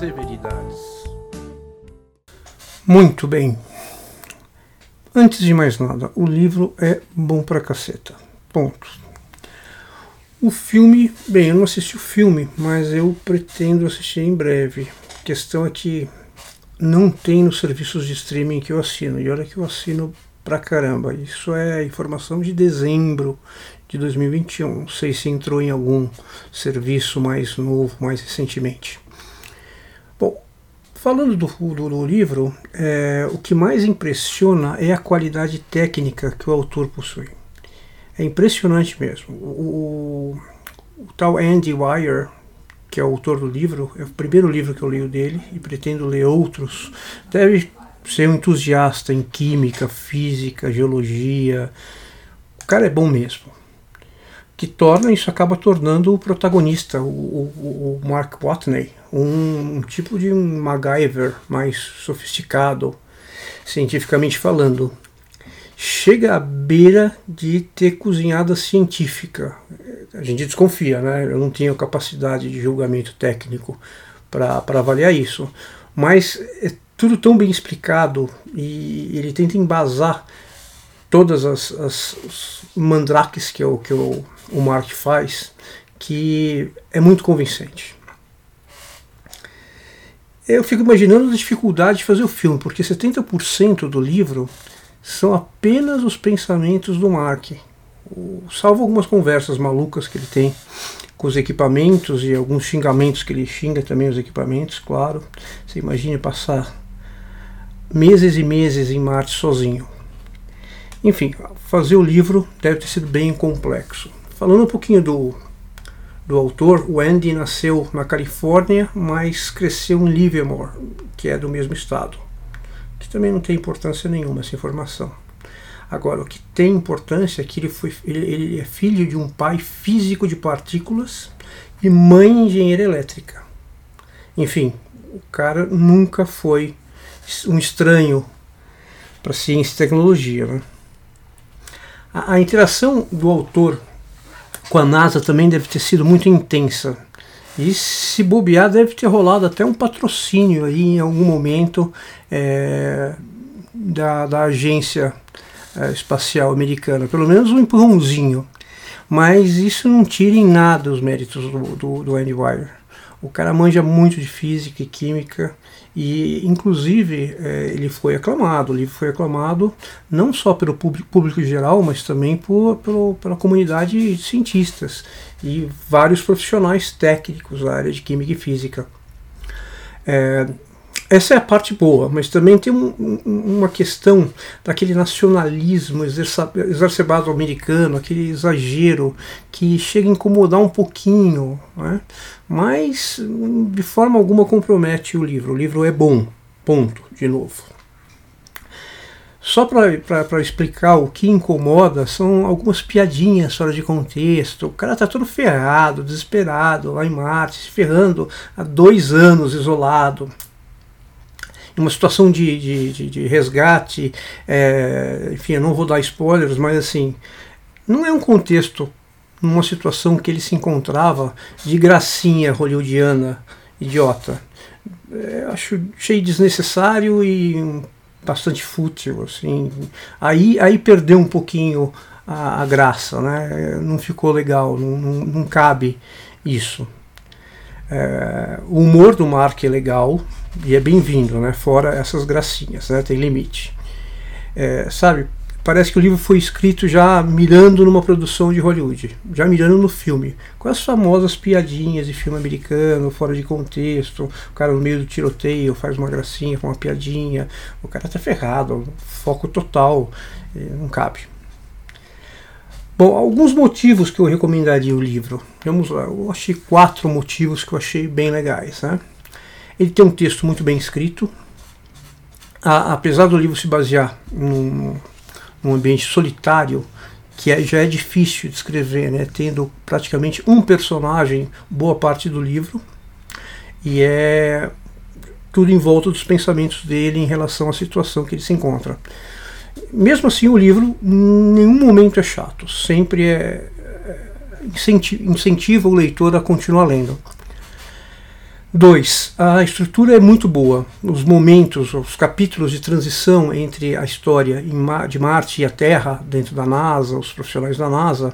severidades. Muito bem. Antes de mais nada, o livro é bom pra caceta. Ponto. O filme, bem, eu não assisti o filme, mas eu pretendo assistir em breve. A questão é que não tem nos serviços de streaming que eu assino. E olha que eu assino pra caramba. Isso é informação de dezembro de 2021. Não sei se entrou em algum serviço mais novo, mais recentemente. Falando do, do, do livro, é, o que mais impressiona é a qualidade técnica que o autor possui. É impressionante mesmo. O, o, o tal Andy Weir, que é o autor do livro, é o primeiro livro que eu leio dele e pretendo ler outros. Deve ser um entusiasta em química, física, geologia. O cara é bom mesmo. Que torna, isso acaba tornando o protagonista, o, o, o Mark Watney, um, um tipo de um MacGyver mais sofisticado, cientificamente falando chega à beira de ter cozinhada científica. A gente desconfia, né? Eu não tenho capacidade de julgamento técnico para avaliar isso. Mas é tudo tão bem explicado e ele tenta embasar todas as, as mandrakes que, que o Mark faz que é muito convincente. Eu fico imaginando a dificuldade de fazer o filme, porque 70% do livro são apenas os pensamentos do Mark, salvo algumas conversas malucas que ele tem com os equipamentos e alguns xingamentos que ele xinga também os equipamentos, claro. Você imagina passar meses e meses em Marte sozinho. Enfim, fazer o livro deve ter sido bem complexo. Falando um pouquinho do, do autor, o Andy nasceu na Califórnia, mas cresceu em Livermore, que é do mesmo estado que também não tem importância nenhuma essa informação. Agora, o que tem importância é que ele, foi, ele, ele é filho de um pai físico de partículas e mãe engenheira elétrica. Enfim, o cara nunca foi um estranho para ciência e tecnologia. Né? A, a interação do autor com a NASA também deve ter sido muito intensa. E se bobear, deve ter rolado até um patrocínio aí em algum momento é, da, da agência é, espacial americana, pelo menos um empurrãozinho. Mas isso não tira em nada os méritos do, do, do Andy Wire. O cara manja muito de física e química e, inclusive, é, ele foi aclamado. Livro foi aclamado não só pelo público, público geral, mas também por, pelo, pela comunidade de cientistas e vários profissionais técnicos da área de química e física. É, essa é a parte boa, mas também tem um, uma questão daquele nacionalismo exacerbado americano, aquele exagero que chega a incomodar um pouquinho, né? mas de forma alguma compromete o livro. O livro é bom, ponto, de novo. Só para explicar o que incomoda, são algumas piadinhas fora de contexto. O cara tá todo ferrado, desesperado, lá em Marte, se ferrando há dois anos isolado uma situação de, de, de, de resgate, é, enfim, eu não vou dar spoilers, mas assim, não é um contexto, numa situação que ele se encontrava de gracinha hollywoodiana, idiota. É, acho cheio desnecessário e bastante fútil, assim. Aí, aí perdeu um pouquinho a, a graça, né? Não ficou legal, não, não, não cabe isso. É, o humor do Mark é legal e é bem-vindo, né? Fora essas gracinhas, né? Tem limite. É, sabe? Parece que o livro foi escrito já mirando numa produção de Hollywood, já mirando no filme, com as famosas piadinhas de filme americano, fora de contexto, o cara no meio do tiroteio faz uma gracinha uma piadinha, o cara tá ferrado, foco total, é, não cabe. Bom, alguns motivos que eu recomendaria o livro. Vamos lá, eu achei quatro motivos que eu achei bem legais. Né? Ele tem um texto muito bem escrito. A, apesar do livro se basear num, num ambiente solitário, que é, já é difícil de escrever, né? tendo praticamente um personagem boa parte do livro, e é tudo em volta dos pensamentos dele em relação à situação que ele se encontra mesmo assim, o livro em nenhum momento é chato, sempre é, é incentiva o leitor a continuar lendo. Dois, a estrutura é muito boa. Os momentos, os capítulos de transição entre a história de Marte e a Terra, dentro da NASA, os profissionais da NASA,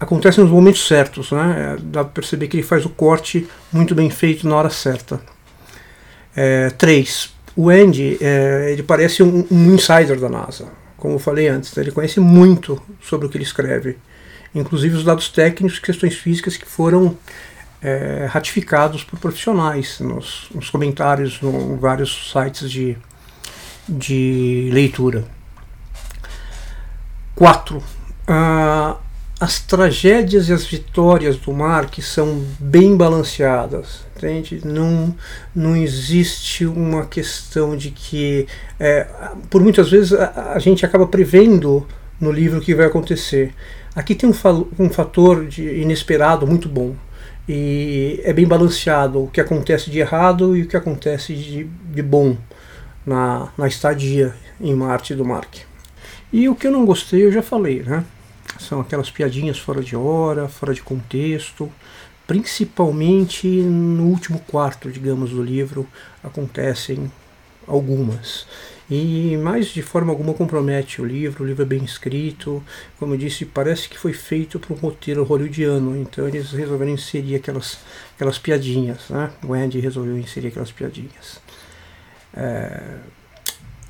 acontecem nos momentos certos. Né? Dá para perceber que ele faz o corte muito bem feito na hora certa. É, três, o Andy é, ele parece um, um insider da NASA. Como eu falei antes, ele conhece muito sobre o que ele escreve, inclusive os dados técnicos, questões físicas que foram é, ratificados por profissionais nos, nos comentários em vários sites de, de leitura. 4. Uh, as tragédias e as vitórias do Mark são bem balanceadas. Entende? Não, não existe uma questão de que, é, por muitas vezes, a, a, gente acaba prevendo no livro o que vai acontecer. Aqui tem um, um fator de inesperado muito bom e é bem balanceado o que acontece de errado e o que acontece de, de bom na, na estadia em Marte do Mark. E o que eu não gostei eu já falei, né? São aquelas piadinhas fora de hora, fora de contexto, principalmente no último quarto, digamos, do livro acontecem algumas. E mais de forma alguma compromete o livro, o livro é bem escrito, como eu disse, parece que foi feito para um roteiro hollywoodiano, então eles resolveram inserir aquelas, aquelas piadinhas, né? o Andy resolveu inserir aquelas piadinhas. É...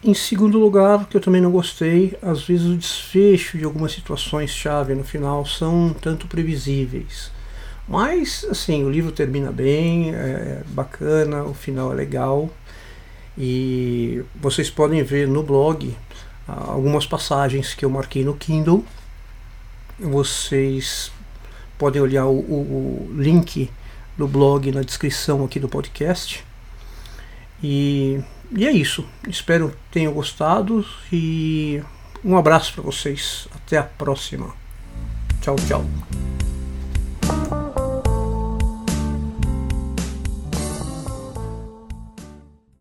Em segundo lugar, que eu também não gostei, às vezes o desfecho de algumas situações-chave no final são um tanto previsíveis. Mas, assim, o livro termina bem, é bacana, o final é legal. E vocês podem ver no blog ah, algumas passagens que eu marquei no Kindle. Vocês podem olhar o, o, o link do blog na descrição aqui do podcast. E, e é isso. Espero que tenham gostado e um abraço para vocês. Até a próxima. Tchau, tchau.